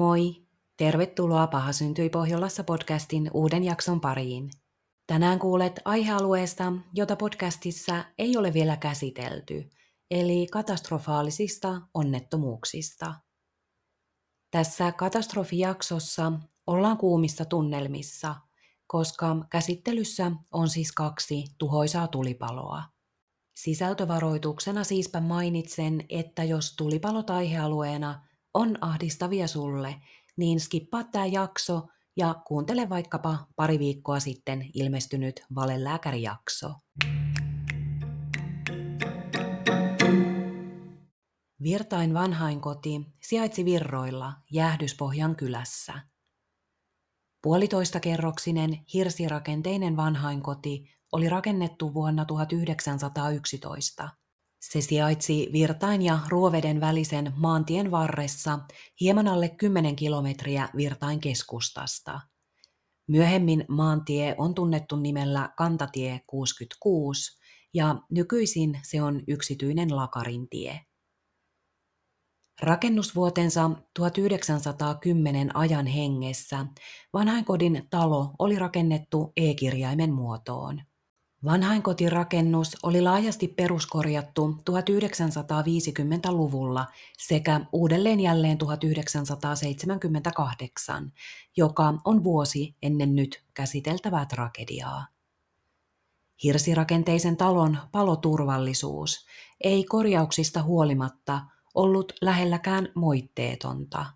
Moi! Tervetuloa Paha syntyi Pohjolassa podcastin uuden jakson pariin. Tänään kuulet aihealueesta, jota podcastissa ei ole vielä käsitelty, eli katastrofaalisista onnettomuuksista. Tässä katastrofijaksossa ollaan kuumissa tunnelmissa, koska käsittelyssä on siis kaksi tuhoisaa tulipaloa. Sisältövaroituksena siispä mainitsen, että jos tulipalot aihealueena on ahdistavia sulle, niin skippaa tämä jakso ja kuuntele vaikkapa pari viikkoa sitten ilmestynyt valelääkärijakso. Virtain vanhainkoti sijaitsi Virroilla Jäähdyspohjan kylässä. Puolitoista kerroksinen hirsirakenteinen vanhainkoti oli rakennettu vuonna 1911. Se sijaitsi Virtain ja Ruoveden välisen maantien varressa hieman alle 10 kilometriä Virtain keskustasta. Myöhemmin maantie on tunnettu nimellä Kantatie 66 ja nykyisin se on yksityinen Lakarintie. Rakennusvuotensa 1910 ajan hengessä vanhainkodin talo oli rakennettu e-kirjaimen muotoon. Vanhainkotirakennus oli laajasti peruskorjattu 1950-luvulla sekä uudelleen jälleen 1978, joka on vuosi ennen nyt käsiteltävää tragediaa. Hirsirakenteisen talon paloturvallisuus ei korjauksista huolimatta ollut lähelläkään moitteetonta.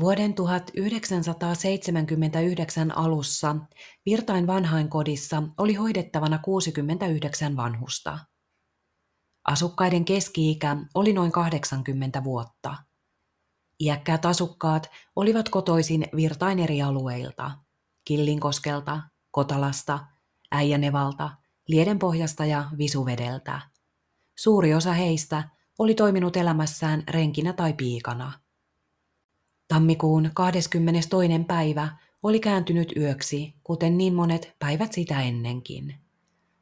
Vuoden 1979 alussa Virtain vanhainkodissa oli hoidettavana 69 vanhusta. Asukkaiden keski-ikä oli noin 80 vuotta. Iäkkäät asukkaat olivat kotoisin Virtain eri alueilta, Killinkoskelta, Kotalasta, Äijänevalta, Liedenpohjasta ja Visuvedeltä. Suuri osa heistä oli toiminut elämässään renkinä tai piikana – Tammikuun 22. päivä oli kääntynyt yöksi, kuten niin monet päivät sitä ennenkin.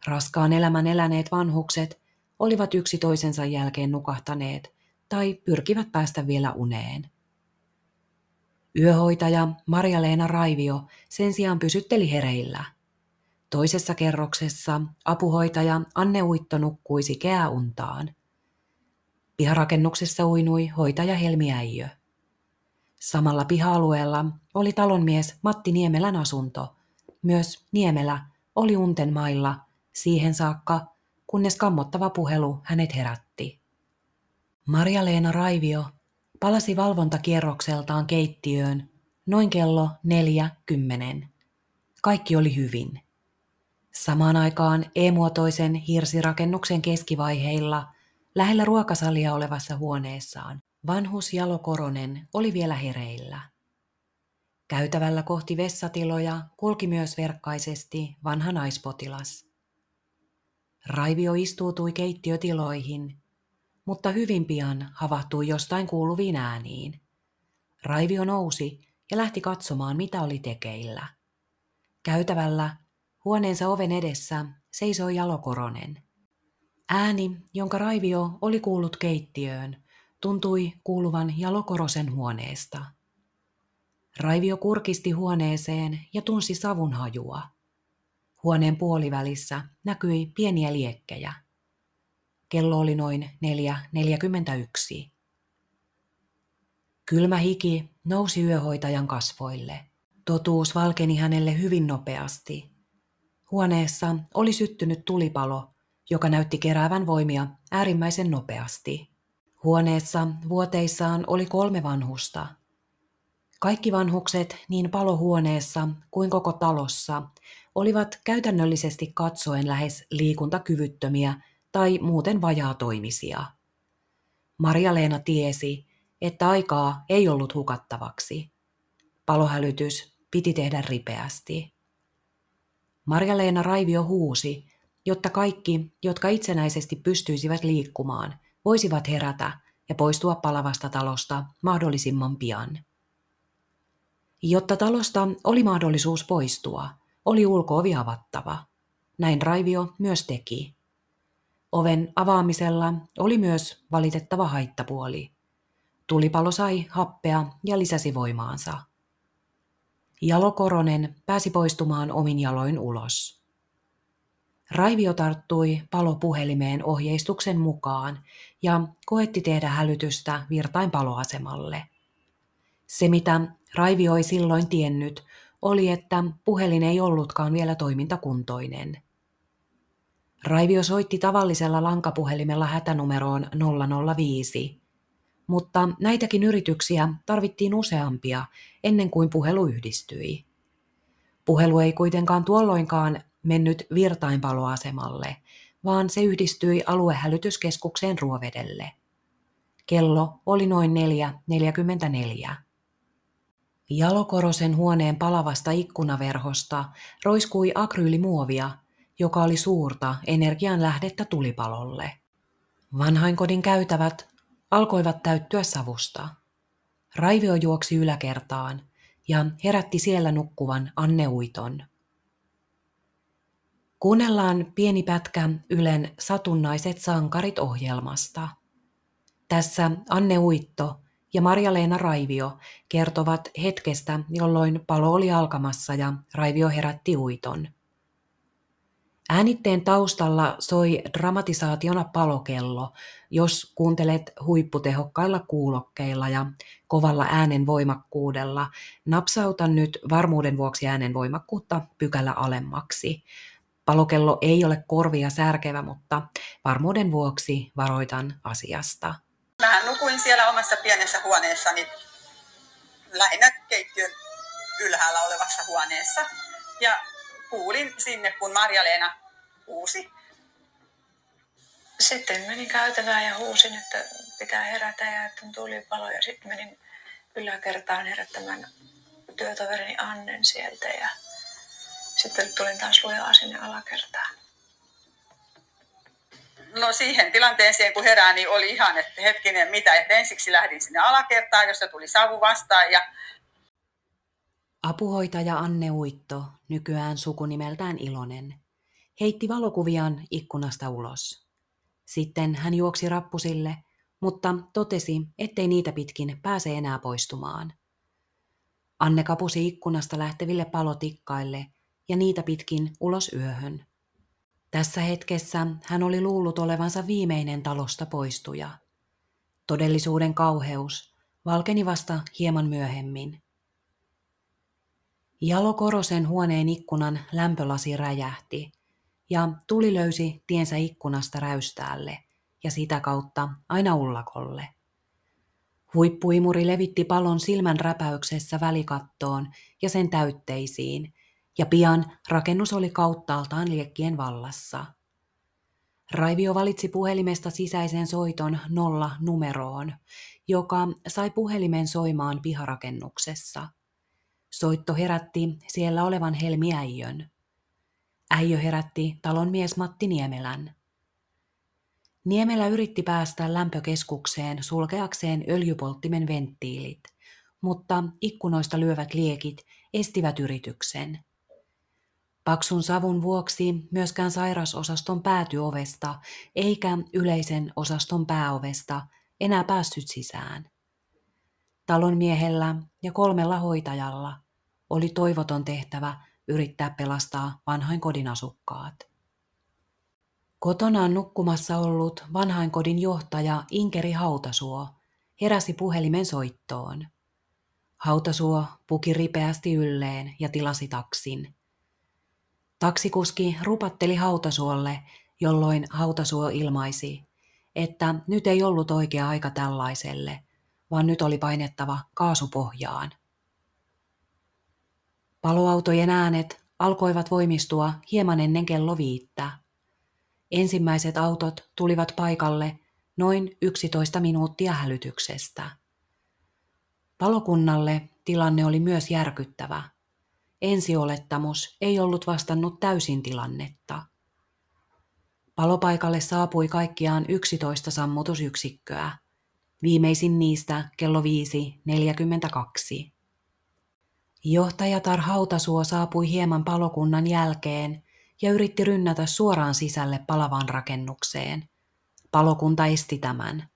Raskaan elämän eläneet vanhukset olivat yksi toisensa jälkeen nukahtaneet tai pyrkivät päästä vielä uneen. Yöhoitaja Maria-Leena Raivio sen sijaan pysytteli hereillä. Toisessa kerroksessa apuhoitaja Anne Uitto nukkui sikeää untaan. Piharakennuksessa uinui hoitaja Helmi Äijö. Samalla piha-alueella oli talonmies Matti Niemelän asunto. Myös Niemelä oli unten mailla siihen saakka, kunnes kammottava puhelu hänet herätti. Maria-Leena Raivio palasi valvontakierrokseltaan keittiöön noin kello neljä kymmenen. Kaikki oli hyvin. Samaan aikaan e-muotoisen hirsirakennuksen keskivaiheilla lähellä ruokasalia olevassa huoneessaan Vanhus Jalo Koronen oli vielä hereillä. Käytävällä kohti vessatiloja kulki myös verkkaisesti vanha naispotilas. Raivio istuutui keittiötiloihin, mutta hyvin pian havahtui jostain kuuluviin ääniin. Raivio nousi ja lähti katsomaan, mitä oli tekeillä. Käytävällä huoneensa oven edessä seisoi Jalokoronen. Ääni, jonka Raivio oli kuullut keittiöön, tuntui kuuluvan Jalokorosen huoneesta. Raivio kurkisti huoneeseen ja tunsi savun hajua. Huoneen puolivälissä näkyi pieniä liekkejä. Kello oli noin 4.41. Kylmä hiki nousi yöhoitajan kasvoille. Totuus valkeni hänelle hyvin nopeasti. Huoneessa oli syttynyt tulipalo, joka näytti keräävän voimia äärimmäisen nopeasti. Huoneessa vuoteissaan oli kolme vanhusta. Kaikki vanhukset niin palohuoneessa kuin koko talossa olivat käytännöllisesti katsoen lähes liikuntakyvyttömiä tai muuten vajaatoimisia. Maria-Leena tiesi, että aikaa ei ollut hukattavaksi. Palohälytys piti tehdä ripeästi. Maria-Leena Raivio huusi, jotta kaikki, jotka itsenäisesti pystyisivät liikkumaan – voisivat herätä ja poistua palavasta talosta mahdollisimman pian. Jotta talosta oli mahdollisuus poistua, oli ulkoovi avattava. Näin Raivio myös teki. Oven avaamisella oli myös valitettava haittapuoli. tulipalo sai happea ja lisäsi voimaansa. Jalo Koronen pääsi poistumaan omin jaloin ulos. Raivio tarttui palopuhelimeen ohjeistuksen mukaan ja koetti tehdä hälytystä Virtain paloasemalle. Se, mitä Raivio ei silloin tiennyt, oli, että puhelin ei ollutkaan vielä toimintakuntoinen. Raivio soitti tavallisella lankapuhelimella hätänumeroon 005, mutta näitäkin yrityksiä tarvittiin useampia ennen kuin puhelu yhdistyi. Puhelu ei kuitenkaan tuolloinkaan mennyt virtainpaloasemalle, vaan se yhdistyi aluehälytyskeskukseen Ruovedelle. Kello oli noin 4.44. Jalokorosen huoneen palavasta ikkunaverhosta roiskui akryylimuovia, joka oli suurta energian lähdettä tulipalolle. Vanhainkodin käytävät alkoivat täyttyä savusta. Raivio juoksi yläkertaan ja herätti siellä nukkuvan Anne Uiton. Kuunnellaan pieni pätkä Ylen Satunnaiset sankarit ohjelmasta. Tässä Anne Uitto ja Marja-Leena Raivio kertovat hetkestä, jolloin palo oli alkamassa ja Raivio herätti Uiton. Äänitteen taustalla soi dramatisaationa palokello, jos kuuntelet huipputehokkailla kuulokkeilla ja kovalla äänen voimakkuudella. Napsauta nyt varmuuden vuoksi äänen voimakkuutta pykälä alemmaksi. Palokello ei ole korvia särkevä, mutta varmuuden vuoksi varoitan asiasta. Mä nukuin siellä omassa pienessä huoneessani, lähinnä keittiön ylhäällä olevassa huoneessa. Ja kuulin sinne, kun Marja-Leena huusi. Sitten menin käytävään ja huusin, että pitää herätä ja että on tulipalo. Ja sitten menin yläkertaan herättämään työtoverini Annen sieltä ja sitten tulin taas lujaa sinne alakertaan. No siihen tilanteeseen kun herään, niin oli ihan, että hetkinen mitä, että ensiksi lähdin sinne alakertaan, jossa tuli savu vastaan ja Apuhoitaja Anne Uitto, nykyään sukunimeltään Ilonen, heitti valokuviaan ikkunasta ulos. Sitten hän juoksi rappusille, mutta totesi, ettei niitä pitkin pääse enää poistumaan. Anne kapusi ikkunasta lähteville palotikkaille ja niitä pitkin ulos yöhön. Tässä hetkessä hän oli luullut olevansa viimeinen talosta poistuja. Todellisuuden kauheus valkeni vasta hieman myöhemmin. Jalo Korosen huoneen ikkunan lämpölasi räjähti ja tuli löysi tiensä ikkunasta räystäälle ja sitä kautta aina ullakolle. Huippuimuri levitti palon silmän räpäyksessä välikattoon ja sen täytteisiin, ja pian rakennus oli kauttaaltaan liekkien vallassa. Raivio valitsi puhelimesta sisäisen soiton nolla numeroon, joka sai puhelimen soimaan piharakennuksessa – Soitto herätti siellä olevan Helmi Äijön. Äijö herätti talonmies Matti Niemelän. Niemelä yritti päästä lämpökeskukseen sulkeakseen öljypolttimen venttiilit, mutta ikkunoista lyövät liekit estivät yrityksen. Paksun savun vuoksi myöskään sairasosaston päätyovesta eikä yleisen osaston pääovesta enää päässyt sisään. Talonmiehellä ja kolmella hoitajalla oli toivoton tehtävä yrittää pelastaa vanhainkodin asukkaat. Kotonaan nukkumassa ollut vanhainkodin johtaja Inkeri Hautasuo heräsi puhelimen soittoon. Hautasuo puki ripeästi ylleen ja tilasi taksin. Taksikuski rupatteli Hautasuolle, jolloin Hautasuo ilmaisi, että nyt ei ollut oikea aika tällaiselle – vaan nyt oli painettava kaasupohjaan. Paloautojen äänet alkoivat voimistua hieman ennen kello viittä. Ensimmäiset autot tulivat paikalle noin 11 minuuttia hälytyksestä. Palokunnalle tilanne oli myös järkyttävä. Ensiolettamus ei ollut vastannut täysin tilannetta. Palopaikalle saapui kaikkiaan 11 sammutusyksikköä. Viimeisin niistä kello 5.42. Johtajatar Hautasuo saapui hieman palokunnan jälkeen ja yritti rynnätä suoraan sisälle palavaan rakennukseen. Palokunta esti tämän.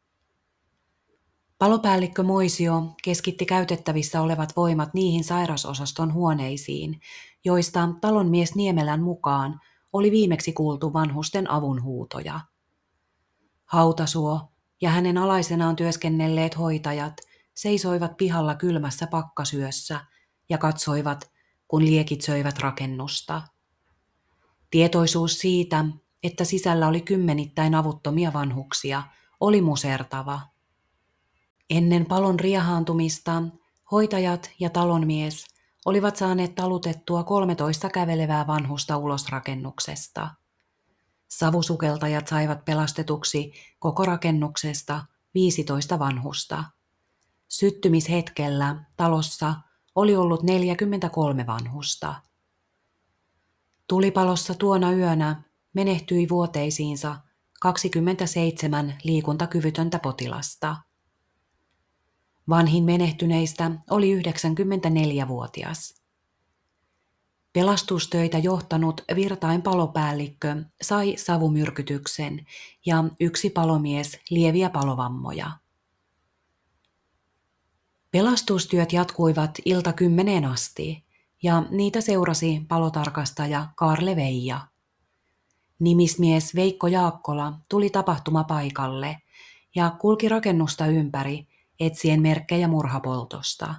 Palopäällikkö Moisio keskitti käytettävissä olevat voimat niihin sairasosaston huoneisiin, joista talonmies Niemelän mukaan oli viimeksi kuultu vanhusten avunhuutoja. Hautasuo ja hänen alaisenaan työskennelleet hoitajat seisoivat pihalla kylmässä pakkasyössä ja katsoivat, kun liekit söivät rakennusta. Tietoisuus siitä, että sisällä oli kymmenittäin avuttomia vanhuksia, oli musertava. Ennen palon riehaantumista hoitajat ja talonmies olivat saaneet talutettua 13 kävelevää vanhusta ulos rakennuksesta. Savusukeltajat saivat pelastetuksi koko rakennuksesta 15 vanhusta. Syttymishetkellä talossa oli ollut 43 vanhusta. Tulipalossa tuona yönä menehtyi vuoteisiinsa 27 liikuntakyvytöntä potilasta. Vanhin menehtyneistä oli 94-vuotias. Pelastustöitä johtanut Virtain palopäällikkö sai savumyrkytyksen ja yksi palomies lieviä palovammoja. Pelastustyöt jatkuivat ilta kymmeneen asti ja niitä seurasi palotarkastaja Karle Veija. Nimismies Veikko Jaakkola tuli tapahtumapaikalle ja kulki rakennusta ympäri etsien merkkejä murhapoltosta.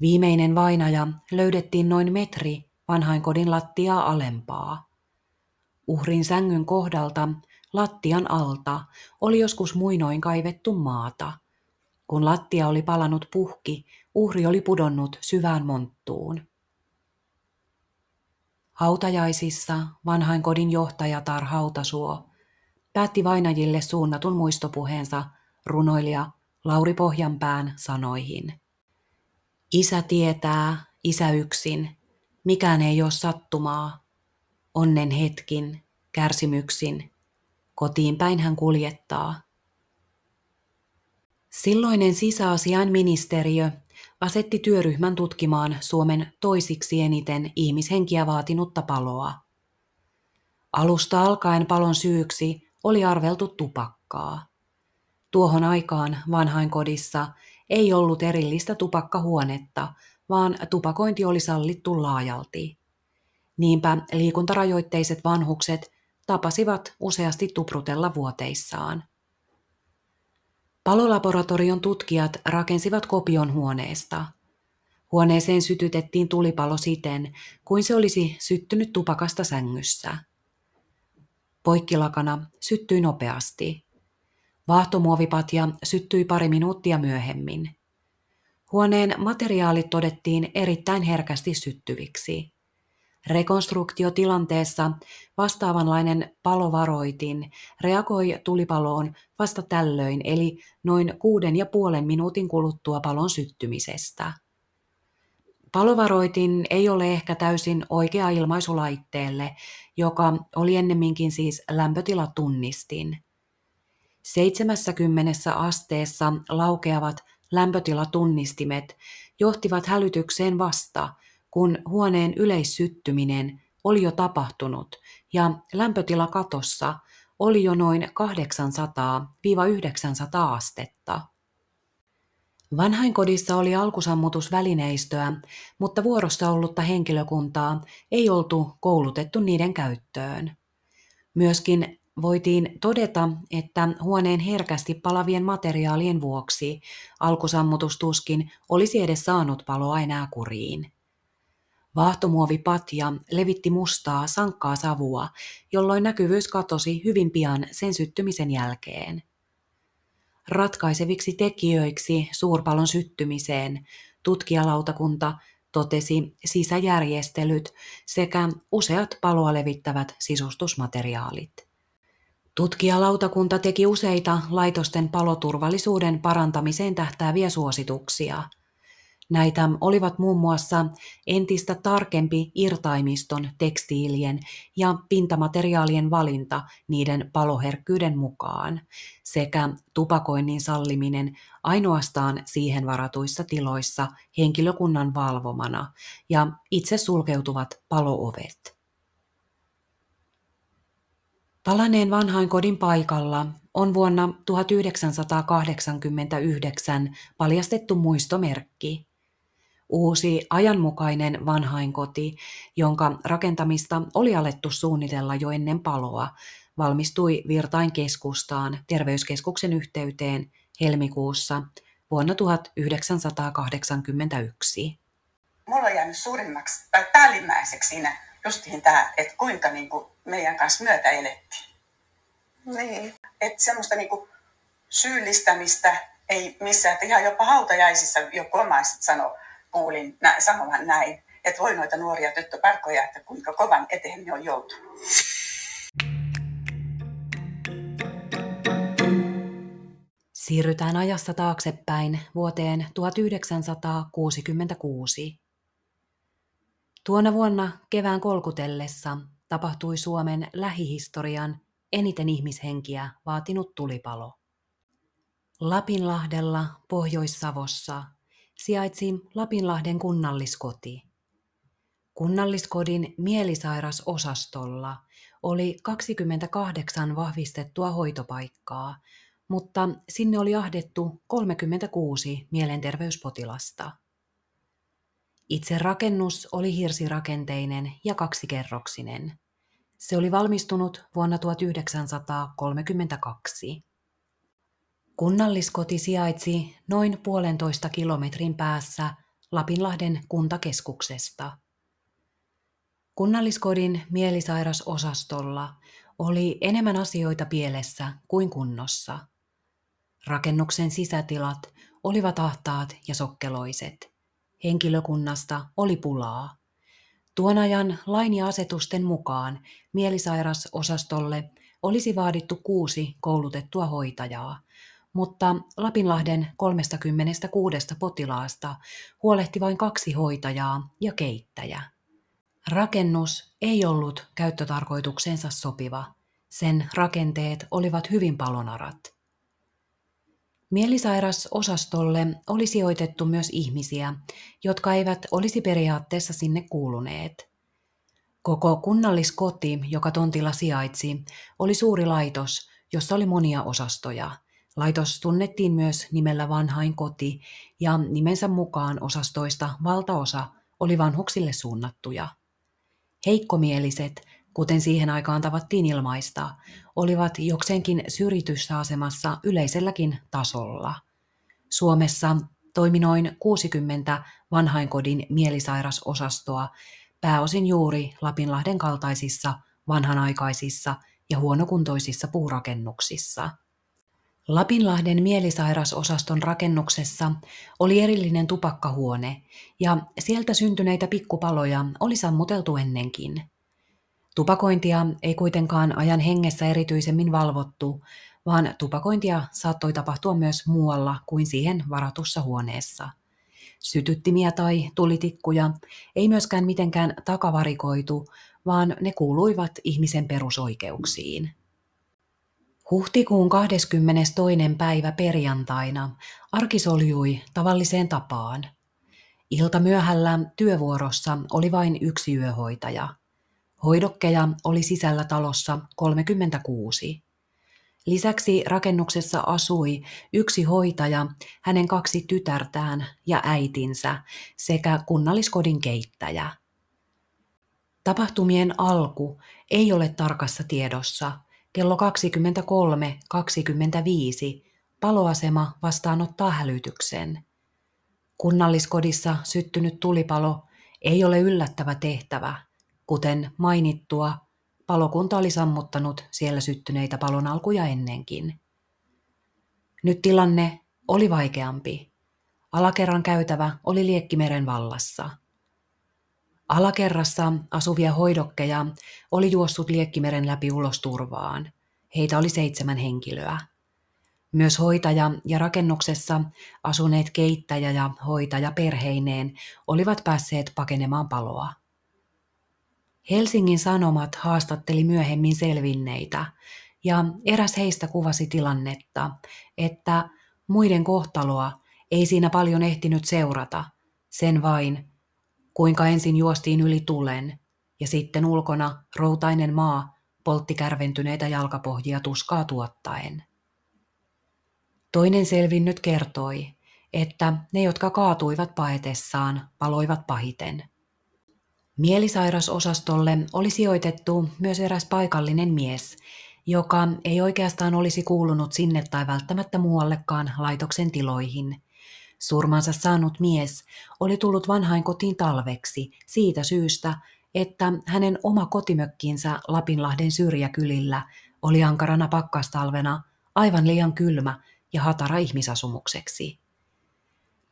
Viimeinen vainaja löydettiin noin metri vanhainkodin lattiaa alempaa. Uhrin sängyn kohdalta lattian alta oli joskus muinoin kaivettu maata. Kun lattia oli palanut puhki, uhri oli pudonnut syvään monttuun. Hautajaisissa vanhainkodin johtaja Tar Hautasuo päätti vainajille suunnatun muistopuheensa runoilija Lauri Pohjanpään sanoihin. Isä tietää, isä yksin, mikään ei ole sattumaa. Onnen hetkin, kärsimyksin, kotiin päin hän kuljettaa. Silloinen sisäasiainministeriö asetti työryhmän tutkimaan Suomen toisiksi eniten ihmishenkiä vaatinutta paloa. Alusta alkaen palon syyksi oli arveltu tupakkaa. Tuohon aikaan vanhainkodissa ei ollut erillistä tupakkahuonetta, vaan tupakointi oli sallittu laajalti. Niinpä liikuntarajoitteiset vanhukset tapasivat useasti tuprutella vuoteissaan. Palolaboratorion tutkijat rakensivat kopion huoneesta. Huoneeseen sytytettiin tulipalo siten, kuin se olisi syttynyt tupakasta sängyssä. Poikkilakana syttyi nopeasti. Vaahtomuovipatja syttyi pari minuuttia myöhemmin. Huoneen materiaalit todettiin erittäin herkästi syttyviksi. Rekonstruktiotilanteessa vastaavanlainen palovaroitin reagoi tulipaloon vasta tällöin, eli noin kuuden ja puolen minuutin kuluttua palon syttymisestä. Palovaroitin ei ole ehkä täysin oikea ilmaisu laitteelle, joka oli ennemminkin siis lämpötilatunnistin. 70 asteessa laukeavat lämpötilatunnistimet johtivat hälytykseen vasta, kun huoneen yleissyttyminen oli jo tapahtunut ja lämpötila katossa oli jo noin 800-900 astetta. Vanhainkodissa oli alkusammutusvälineistöä, mutta vuorossa ollutta henkilökuntaa ei oltu koulutettu niiden käyttöön. Myöskin voitiin todeta, että huoneen herkästi palavien materiaalien vuoksi alkusammutustuskin olisi edes saanut paloa enää kuriin. Vaahtomuovipatja levitti mustaa, sankkaa savua, jolloin näkyvyys katosi hyvin pian sen syttymisen jälkeen. Ratkaiseviksi tekijöiksi suurpalon syttymiseen tutkijalautakunta totesi sisäjärjestelyt sekä useat paloa levittävät sisustusmateriaalit. Tutkijalautakunta teki useita laitosten paloturvallisuuden parantamiseen tähtääviä suosituksia. Näitä olivat muun muassa entistä tarkempi irtaimiston, tekstiilien ja pintamateriaalien valinta niiden paloherkkyyden mukaan sekä tupakoinnin salliminen ainoastaan siihen varatuissa tiloissa henkilökunnan valvomana ja itse sulkeutuvat paloovet. Palaneen vanhain kodin paikalla on vuonna 1989 paljastettu muistomerkki. Uusi ajanmukainen vanhainkoti, jonka rakentamista oli alettu suunnitella jo ennen paloa, valmistui Virtain keskustaan terveyskeskuksen yhteyteen helmikuussa vuonna 1981. Mulla on jäänyt suurimmaksi tai päällimmäiseksi siinä justiin tämä, että kuinka niin kuin meidän kanssa myötä elettiin. Niin. Että semmoista niin kuin syyllistämistä ei missään, että ihan jopa hautajaisissa joku omaiset sano, kuulin nä, sanovan näin, että voi noita nuoria tyttöparkoja, että kuinka kovan eteen ne on joutunut. Siirrytään ajassa taaksepäin vuoteen 1966. Tuona vuonna kevään kolkutellessa tapahtui Suomen lähihistorian eniten ihmishenkiä vaatinut tulipalo. Lapinlahdella, Pohjois-Savossa, sijaitsi Lapinlahden kunnalliskoti. Kunnalliskodin mielisairasosastolla oli 28 vahvistettua hoitopaikkaa, mutta sinne oli ahdettu 36 mielenterveyspotilasta. Itse rakennus oli hirsirakenteinen ja kaksikerroksinen. Se oli valmistunut vuonna 1932. Kunnalliskoti sijaitsi noin puolentoista kilometrin päässä Lapinlahden kuntakeskuksesta. Kunnalliskodin mielisairasosastolla oli enemmän asioita pielessä kuin kunnossa. Rakennuksen sisätilat olivat ahtaat ja sokkeloiset. Henkilökunnasta oli pulaa. Tuon ajan lain ja asetusten mukaan mielisairasosastolle olisi vaadittu kuusi koulutettua hoitajaa, mutta Lapinlahden 36 potilaasta huolehti vain kaksi hoitajaa ja keittäjä. Rakennus ei ollut käyttötarkoituksensa sopiva. Sen rakenteet olivat hyvin palonarat. Mielisairasosastolle oli sijoitettu myös ihmisiä, jotka eivät olisi periaatteessa sinne kuuluneet. Koko kunnalliskoti, joka tontilla sijaitsi, oli suuri laitos, jossa oli monia osastoja. Laitos tunnettiin myös nimellä Vanhain koti ja nimensä mukaan osastoista valtaosa oli vanhuksille suunnattuja. Heikkomieliset, kuten siihen aikaan tavattiin ilmaista, olivat jokseenkin syrjityssä asemassa yleiselläkin tasolla. Suomessa toimi noin 60 vanhainkodin mielisairasosastoa, pääosin juuri Lapinlahden kaltaisissa vanhanaikaisissa ja huonokuntoisissa puurakennuksissa. Lapinlahden mielisairasosaston rakennuksessa oli erillinen tupakkahuone ja sieltä syntyneitä pikkupaloja oli sammuteltu ennenkin. Tupakointia ei kuitenkaan ajan hengessä erityisemmin valvottu, vaan tupakointia saattoi tapahtua myös muualla kuin siihen varatussa huoneessa. Sytyttimiä tai tulitikkuja ei myöskään mitenkään takavarikoitu, vaan ne kuuluivat ihmisen perusoikeuksiin. Huhtikuun 22. päivä perjantaina arki soljui tavalliseen tapaan. Ilta myöhällä työvuorossa oli vain yksi yöhoitaja – Hoidokkeja oli sisällä talossa 36. Lisäksi rakennuksessa asui yksi hoitaja, hänen kaksi tytärtään ja äitinsä sekä kunnalliskodin keittäjä. Tapahtumien alku ei ole tarkassa tiedossa. Kello 23.25 paloasema vastaanottaa hälytyksen. Kunnalliskodissa syttynyt tulipalo ei ole yllättävä tehtävä – Kuten mainittua, palokunta oli sammuttanut siellä syttyneitä palon alkuja ennenkin. Nyt tilanne oli vaikeampi. Alakerran käytävä oli Liekkimeren vallassa. Alakerrassa asuvia hoidokkeja oli juossut Liekkimeren läpi ulos turvaan. Heitä oli seitsemän henkilöä. Myös hoitaja ja rakennuksessa asuneet keittäjä ja hoitaja perheineen olivat päässeet pakenemaan paloa. Helsingin Sanomat haastatteli myöhemmin selvinneitä, ja eräs heistä kuvasi tilannetta, että muiden kohtaloa ei siinä paljon ehtinyt seurata, sen vain, kuinka ensin juostiin yli tulen, ja sitten ulkona routainen maa poltti kärventyneitä jalkapohjia tuskaa tuottaen. Toinen selvinnyt kertoi, että ne, jotka kaatuivat paetessaan, paloivat pahiten. Mielisairasosastolle oli sijoitettu myös eräs paikallinen mies, joka ei oikeastaan olisi kuulunut sinne tai välttämättä muuallekaan laitoksen tiloihin. Surmansa saanut mies oli tullut vanhain kotiin talveksi siitä syystä, että hänen oma kotimökkinsä Lapinlahden syrjäkylillä oli ankarana pakkastalvena aivan liian kylmä ja hatara ihmisasumukseksi.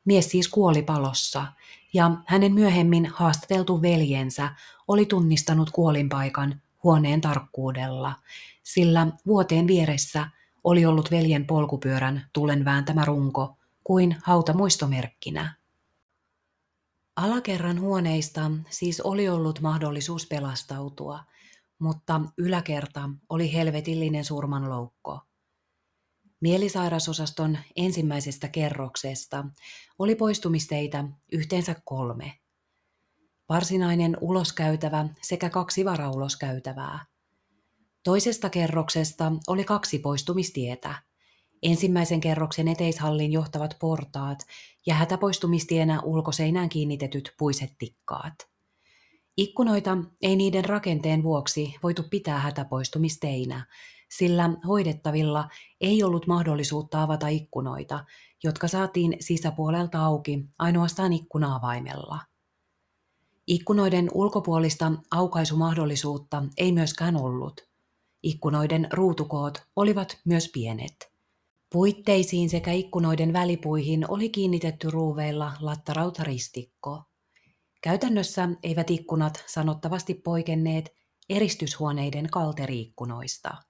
Mies siis kuoli palossa, ja hänen myöhemmin haastateltu veljensä oli tunnistanut kuolinpaikan huoneen tarkkuudella, sillä vuoteen vieressä oli ollut veljen polkupyörän tulen vääntämä runko kuin hautamuistomerkkinä. Alakerran huoneista siis oli ollut mahdollisuus pelastautua, mutta yläkerta oli helvetillinen surmanloukko. Mielisairasosaston ensimmäisestä kerroksesta oli poistumisteitä yhteensä kolme. Varsinainen uloskäytävä sekä kaksi varauloskäytävää. Toisesta kerroksesta oli kaksi poistumistietä. Ensimmäisen kerroksen eteishallin johtavat portaat ja hätäpoistumistienä ulkoseinään kiinnitetyt puiset tikkaat. Ikkunoita ei niiden rakenteen vuoksi voitu pitää hätäpoistumisteinä, sillä hoidettavilla ei ollut mahdollisuutta avata ikkunoita, jotka saatiin sisäpuolelta auki ainoastaan ikkunaavaimella. Ikkunoiden ulkopuolista aukaisumahdollisuutta ei myöskään ollut. Ikkunoiden ruutukoot olivat myös pienet. Puitteisiin sekä ikkunoiden välipuihin oli kiinnitetty ruuveilla lattarautaristikko. Käytännössä eivät ikkunat sanottavasti poikenneet eristyshuoneiden kalteriikkunoista.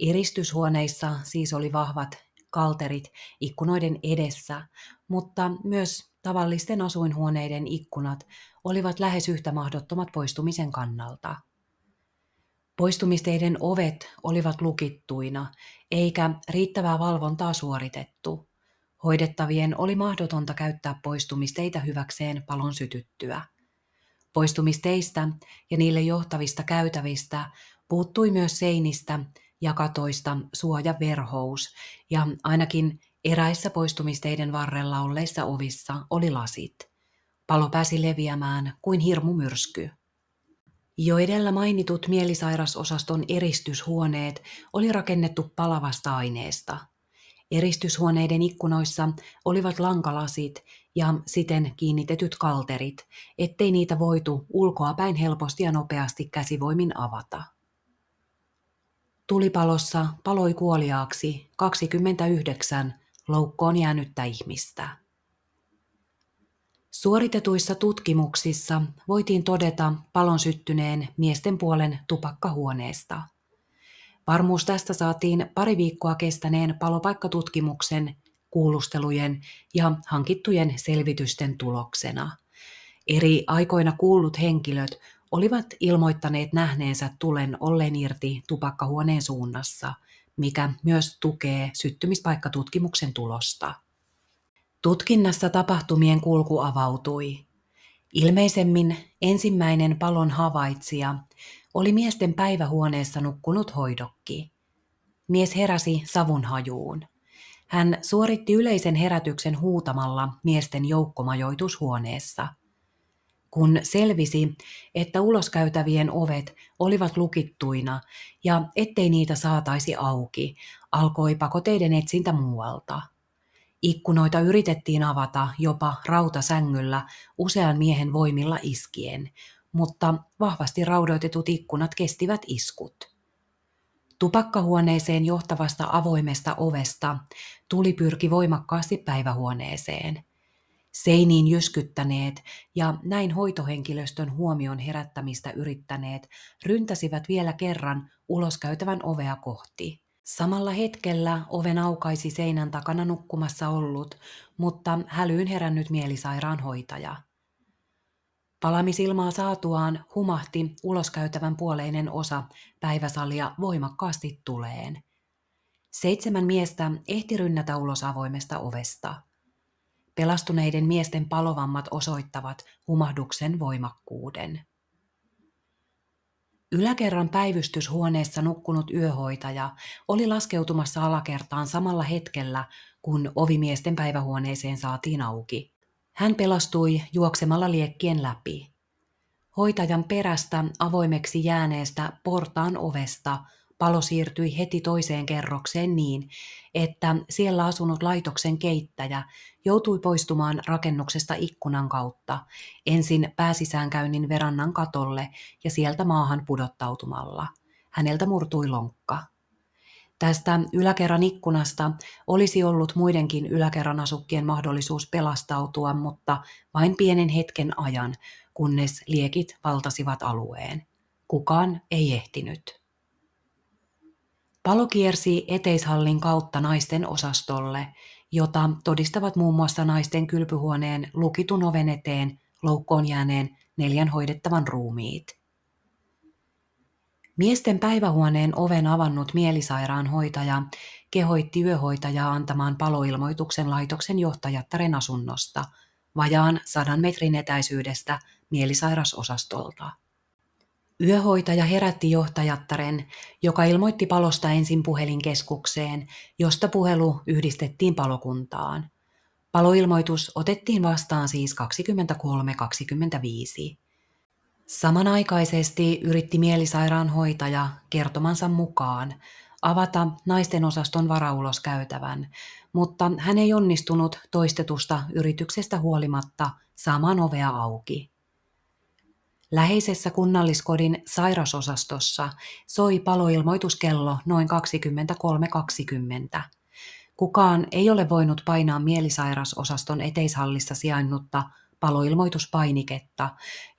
Eristyshuoneissa siis oli vahvat kalterit ikkunoiden edessä, mutta myös tavallisten asuinhuoneiden ikkunat olivat lähes yhtä mahdottomat poistumisen kannalta. Poistumisteiden ovet olivat lukittuina, eikä riittävää valvontaa suoritettu. Hoidettavien oli mahdotonta käyttää poistumisteitä hyväkseen palon sytyttyä. Poistumisteistä ja niille johtavista käytävistä puuttui myös seinistä ja katoista suojaverhous, ja ainakin eräissä poistumisteiden varrella olleissa ovissa oli lasit. Palo pääsi leviämään kuin hirmumyrsky. Jo edellä mainitut mielisairasosaston eristyshuoneet oli rakennettu palavasta aineesta. Eristyshuoneiden ikkunoissa olivat lankalasit ja siten kiinnitetyt kalterit, ettei niitä voitu ulkoapäin helposti ja nopeasti käsivoimin avata. Tulipalossa paloi kuoliaaksi 29 loukkoon jäänyttä ihmistä. Suoritetuissa tutkimuksissa voitiin todeta palon syttyneen miesten puolen tupakkahuoneesta. Varmuus tästä saatiin pari viikkoa kestäneen palopaikkatutkimuksen, kuulustelujen ja hankittujen selvitysten tuloksena. Eri aikoina kuullut henkilöt olivat ilmoittaneet nähneensä tulen olleen irti tupakkahuoneen suunnassa, mikä myös tukee syttymispaikkatutkimuksen tulosta. Tutkinnassa tapahtumien kulku avautui. Ilmeisemmin ensimmäinen palon havaitsija oli miesten päivähuoneessa nukkunut hoidokki. Mies heräsi savunhajuun. Hän suoritti yleisen herätyksen huutamalla miesten joukkomajoitushuoneessa – kun selvisi, että uloskäytävien ovet olivat lukittuina ja ettei niitä saataisi auki, alkoi pakoteiden etsintä muualta. Ikkunoita yritettiin avata jopa rautasängyllä usean miehen voimilla iskien, mutta vahvasti raudoitetut ikkunat kestivät iskut. Tupakkahuoneeseen johtavasta avoimesta ovesta tuli pyrki voimakkaasti päivähuoneeseen – seiniin jyskyttäneet ja näin hoitohenkilöstön huomion herättämistä yrittäneet ryntäsivät vielä kerran uloskäytävän ovea kohti. Samalla hetkellä oven aukaisi seinän takana nukkumassa ollut, mutta hälyyn herännyt mielisairaanhoitaja. Palamisilmaa saatuaan humahti uloskäytävän puoleinen osa päiväsalia voimakkaasti tuleen. Seitsemän miestä ehti rynnätä ulos avoimesta ovesta – Pelastuneiden miesten palovammat osoittavat humahduksen voimakkuuden. Yläkerran päivystyshuoneessa nukkunut yöhoitaja oli laskeutumassa alakertaan samalla hetkellä, kun ovimiesten päivähuoneeseen saatiin auki. Hän pelastui juoksemalla liekkien läpi. Hoitajan perästä avoimeksi jääneestä portaan ovesta palo siirtyi heti toiseen kerrokseen niin, että siellä asunut laitoksen keittäjä joutui poistumaan rakennuksesta ikkunan kautta, ensin pääsisäänkäynnin verannan katolle ja sieltä maahan pudottautumalla. Häneltä murtui lonkka. Tästä yläkerran ikkunasta olisi ollut muidenkin yläkerran asukkien mahdollisuus pelastautua, mutta vain pienen hetken ajan, kunnes liekit valtasivat alueen. Kukaan ei ehtinyt. Palo kiersi eteishallin kautta naisten osastolle, jota todistavat muun muassa naisten kylpyhuoneen lukitun oven eteen loukkoon jääneen neljän hoidettavan ruumiit. Miesten päivähuoneen oven avannut mielisairaanhoitaja kehoitti yöhoitajaa antamaan paloilmoituksen laitoksen johtajattaren asunnosta vajaan sadan metrin etäisyydestä mielisairasosastolta. Yöhoitaja herätti johtajattaren, joka ilmoitti palosta ensin puhelinkeskukseen, josta puhelu yhdistettiin palokuntaan. Paloilmoitus otettiin vastaan siis 23.25. Samanaikaisesti yritti mielisairaanhoitaja kertomansa mukaan avata naisten osaston varauloskäytävän, mutta hän ei onnistunut toistetusta yrityksestä huolimatta saamaan ovea auki. Läheisessä kunnalliskodin sairasosastossa soi paloilmoituskello noin 23.20. Kukaan ei ole voinut painaa mielisairasosaston eteishallissa sijainnutta paloilmoituspainiketta,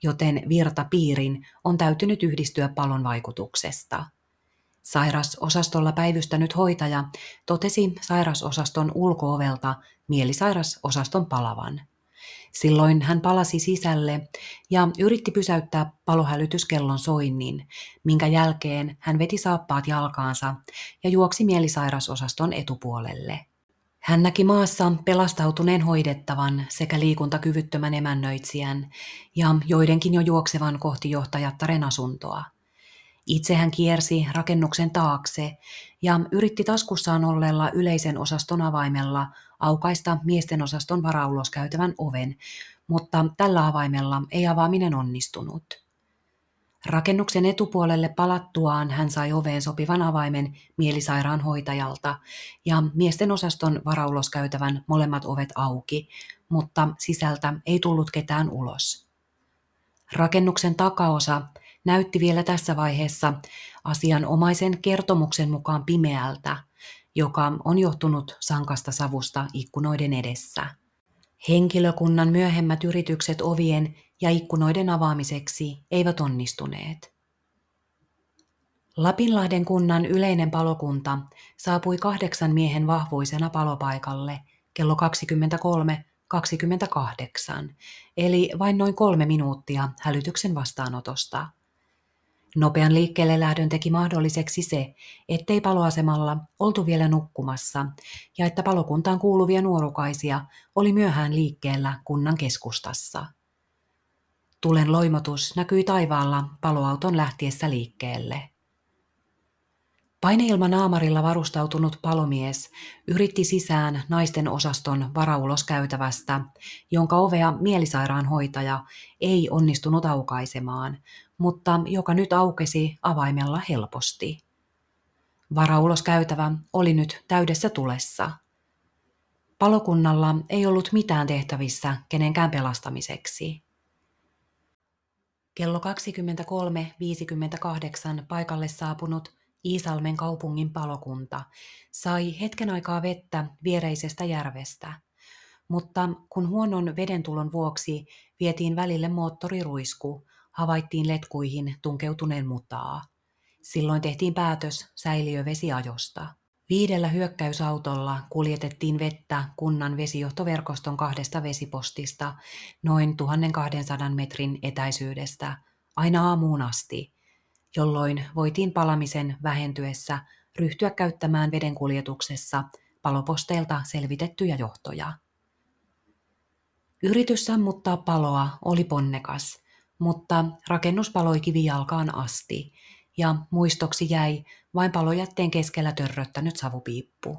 joten virtapiirin on täytynyt yhdistyä palon vaikutuksesta. Sairasosastolla päivystänyt hoitaja totesi sairasosaston ulkoovelta mielisairasosaston palavan. Silloin hän palasi sisälle ja yritti pysäyttää palohälytyskellon soinnin, minkä jälkeen hän veti saappaat jalkaansa ja juoksi mielisairasosaston etupuolelle. Hän näki maassa pelastautuneen hoidettavan sekä liikuntakyvyttömän emännöitsijän ja joidenkin jo juoksevan kohti johtajattaren asuntoa. Itse hän kiersi rakennuksen taakse ja yritti taskussaan olleella yleisen osaston avaimella aukaista miesten osaston varauloskäytävän oven, mutta tällä avaimella ei avaaminen onnistunut. Rakennuksen etupuolelle palattuaan hän sai oveen sopivan avaimen mielisairaanhoitajalta ja miesten osaston varauloskäytävän molemmat ovet auki, mutta sisältä ei tullut ketään ulos. Rakennuksen takaosa näytti vielä tässä vaiheessa asianomaisen kertomuksen mukaan pimeältä, joka on johtunut sankasta savusta ikkunoiden edessä. Henkilökunnan myöhemmät yritykset ovien ja ikkunoiden avaamiseksi eivät onnistuneet. Lapinlahden kunnan yleinen palokunta saapui kahdeksan miehen vahvuisena palopaikalle kello 23.28, eli vain noin kolme minuuttia hälytyksen vastaanotosta. Nopean liikkeelle lähdön teki mahdolliseksi se, ettei paloasemalla oltu vielä nukkumassa ja että palokuntaan kuuluvia nuorukaisia oli myöhään liikkeellä kunnan keskustassa. Tulen loimotus näkyi taivaalla paloauton lähtiessä liikkeelle. Paineilmanaamarilla varustautunut palomies yritti sisään naisten osaston varauloskäytävästä, jonka ovea mielisairaanhoitaja ei onnistunut aukaisemaan, mutta joka nyt aukesi avaimella helposti. Varauloskäytävä oli nyt täydessä tulessa. Palokunnalla ei ollut mitään tehtävissä kenenkään pelastamiseksi. Kello 23.58 paikalle saapunut Iisalmen kaupungin palokunta sai hetken aikaa vettä viereisestä järvestä, mutta kun huonon vedentulon vuoksi vietiin välille moottoriruisku, havaittiin letkuihin tunkeutuneen mutaa. Silloin tehtiin päätös säiliövesiajosta. Viidellä hyökkäysautolla kuljetettiin vettä kunnan vesijohtoverkoston kahdesta vesipostista noin 1200 metrin etäisyydestä aina aamuun asti, jolloin voitiin palamisen vähentyessä ryhtyä käyttämään vedenkuljetuksessa paloposteilta selvitettyjä johtoja. Yritys sammuttaa paloa oli ponnekas, mutta rakennus paloi kivijalkaan asti ja muistoksi jäi vain palojätteen keskellä törröttänyt savupiippu.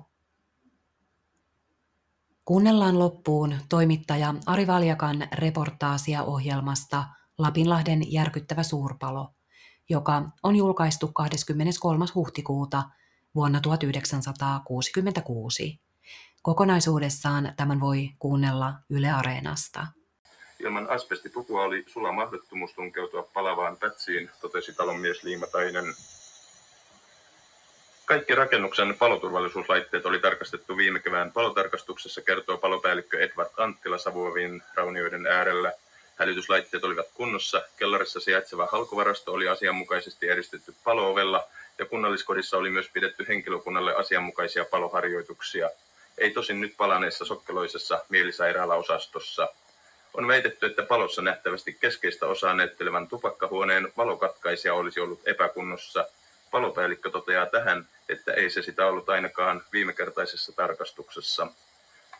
Kuunnellaan loppuun toimittaja Ari Valjakan reportaasia ohjelmasta Lapinlahden järkyttävä suurpalo, joka on julkaistu 23. huhtikuuta vuonna 1966. Kokonaisuudessaan tämän voi kuunnella Yle Areenasta. Ilman asbestipukua oli sula mahdottomuus tunkeutua palavaan pätsiin, totesi talonmies Liimatainen. Kaikki rakennuksen paloturvallisuuslaitteet oli tarkastettu viime kevään palotarkastuksessa, kertoo palopäällikkö Edward Anttila Savuovin raunioiden äärellä. Hälytyslaitteet olivat kunnossa, kellarissa sijaitseva halkovarasto oli asianmukaisesti eristetty paloovella ja kunnalliskodissa oli myös pidetty henkilökunnalle asianmukaisia paloharjoituksia. Ei tosin nyt palaneessa sokkeloisessa mielisairaalaosastossa. On väitetty, että palossa nähtävästi keskeistä osaa näyttelevän tupakkahuoneen valokatkaisija olisi ollut epäkunnossa. Palopäällikkö toteaa tähän, että ei se sitä ollut ainakaan viimekertaisessa tarkastuksessa.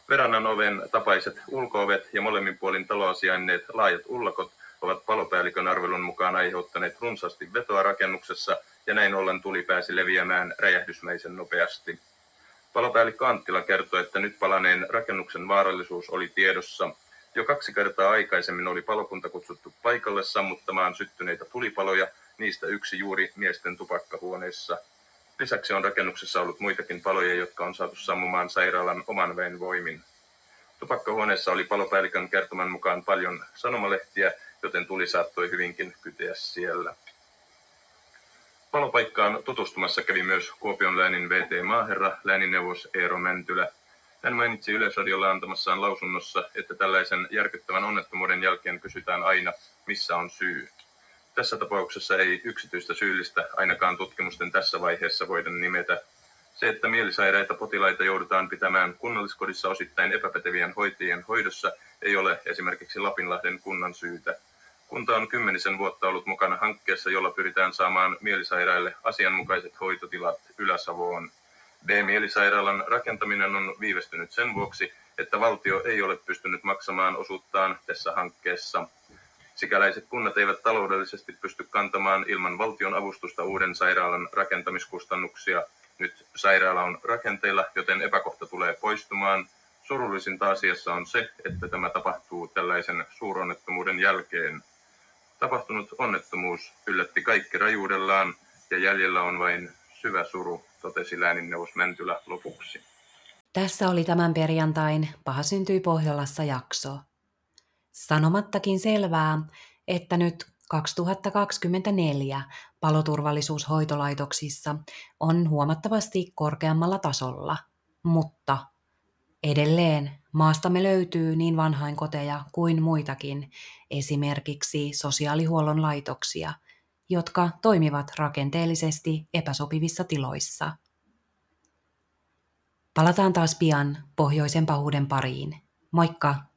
Verannan oven tapaiset ulkoovet ja molemmin puolin taloa sijainneet laajat ullakot ovat palopäällikön arvelun mukaan aiheuttaneet runsaasti vetoa rakennuksessa ja näin ollen tuli pääsi leviämään räjähdysmäisen nopeasti. Palopäällikkö Anttila kertoi, että nyt palaneen rakennuksen vaarallisuus oli tiedossa. Jo kaksi kertaa aikaisemmin oli palokunta kutsuttu paikalle sammuttamaan syttyneitä tulipaloja, niistä yksi juuri miesten tupakkahuoneessa. Lisäksi on rakennuksessa ollut muitakin paloja, jotka on saatu sammumaan sairaalan oman väen voimin. Tupakkahuoneessa oli palopäällikön kertoman mukaan paljon sanomalehtiä, joten tuli saattoi hyvinkin kyteä siellä. Palopaikkaan tutustumassa kävi myös Kuopion läänin VT Maaherra, läänineuvos Eero Mäntylä. Hän mainitsi Yleisradiolla antamassaan lausunnossa, että tällaisen järkyttävän onnettomuuden jälkeen kysytään aina, missä on syy. Tässä tapauksessa ei yksityistä syyllistä ainakaan tutkimusten tässä vaiheessa voida nimetä. Se, että mielisairaita potilaita joudutaan pitämään kunnalliskodissa osittain epäpätevien hoitajien hoidossa, ei ole esimerkiksi Lapinlahden kunnan syytä. Kunta on kymmenisen vuotta ollut mukana hankkeessa, jolla pyritään saamaan mielisairaille asianmukaiset hoitotilat Ylä-Savoon. B-mielisairaalan rakentaminen on viivästynyt sen vuoksi, että valtio ei ole pystynyt maksamaan osuuttaan tässä hankkeessa. Sikäläiset kunnat eivät taloudellisesti pysty kantamaan ilman valtion avustusta uuden sairaalan rakentamiskustannuksia. Nyt sairaala on rakenteilla, joten epäkohta tulee poistumaan. Surullisinta asiassa on se, että tämä tapahtuu tällaisen suuronnettomuuden jälkeen. Tapahtunut onnettomuus yllätti kaikki rajuudellaan ja jäljellä on vain syvä suru, totesi lääninneuvos Mäntylä lopuksi. Tässä oli tämän perjantain Paha syntyi Pohjolassa jakso. Sanomattakin selvää, että nyt 2024 paloturvallisuushoitolaitoksissa on huomattavasti korkeammalla tasolla, mutta edelleen maastamme löytyy niin vanhainkoteja kuin muitakin, esimerkiksi sosiaalihuollon laitoksia, jotka toimivat rakenteellisesti epäsopivissa tiloissa. Palataan taas pian pohjoisen pahuuden pariin. Moikka!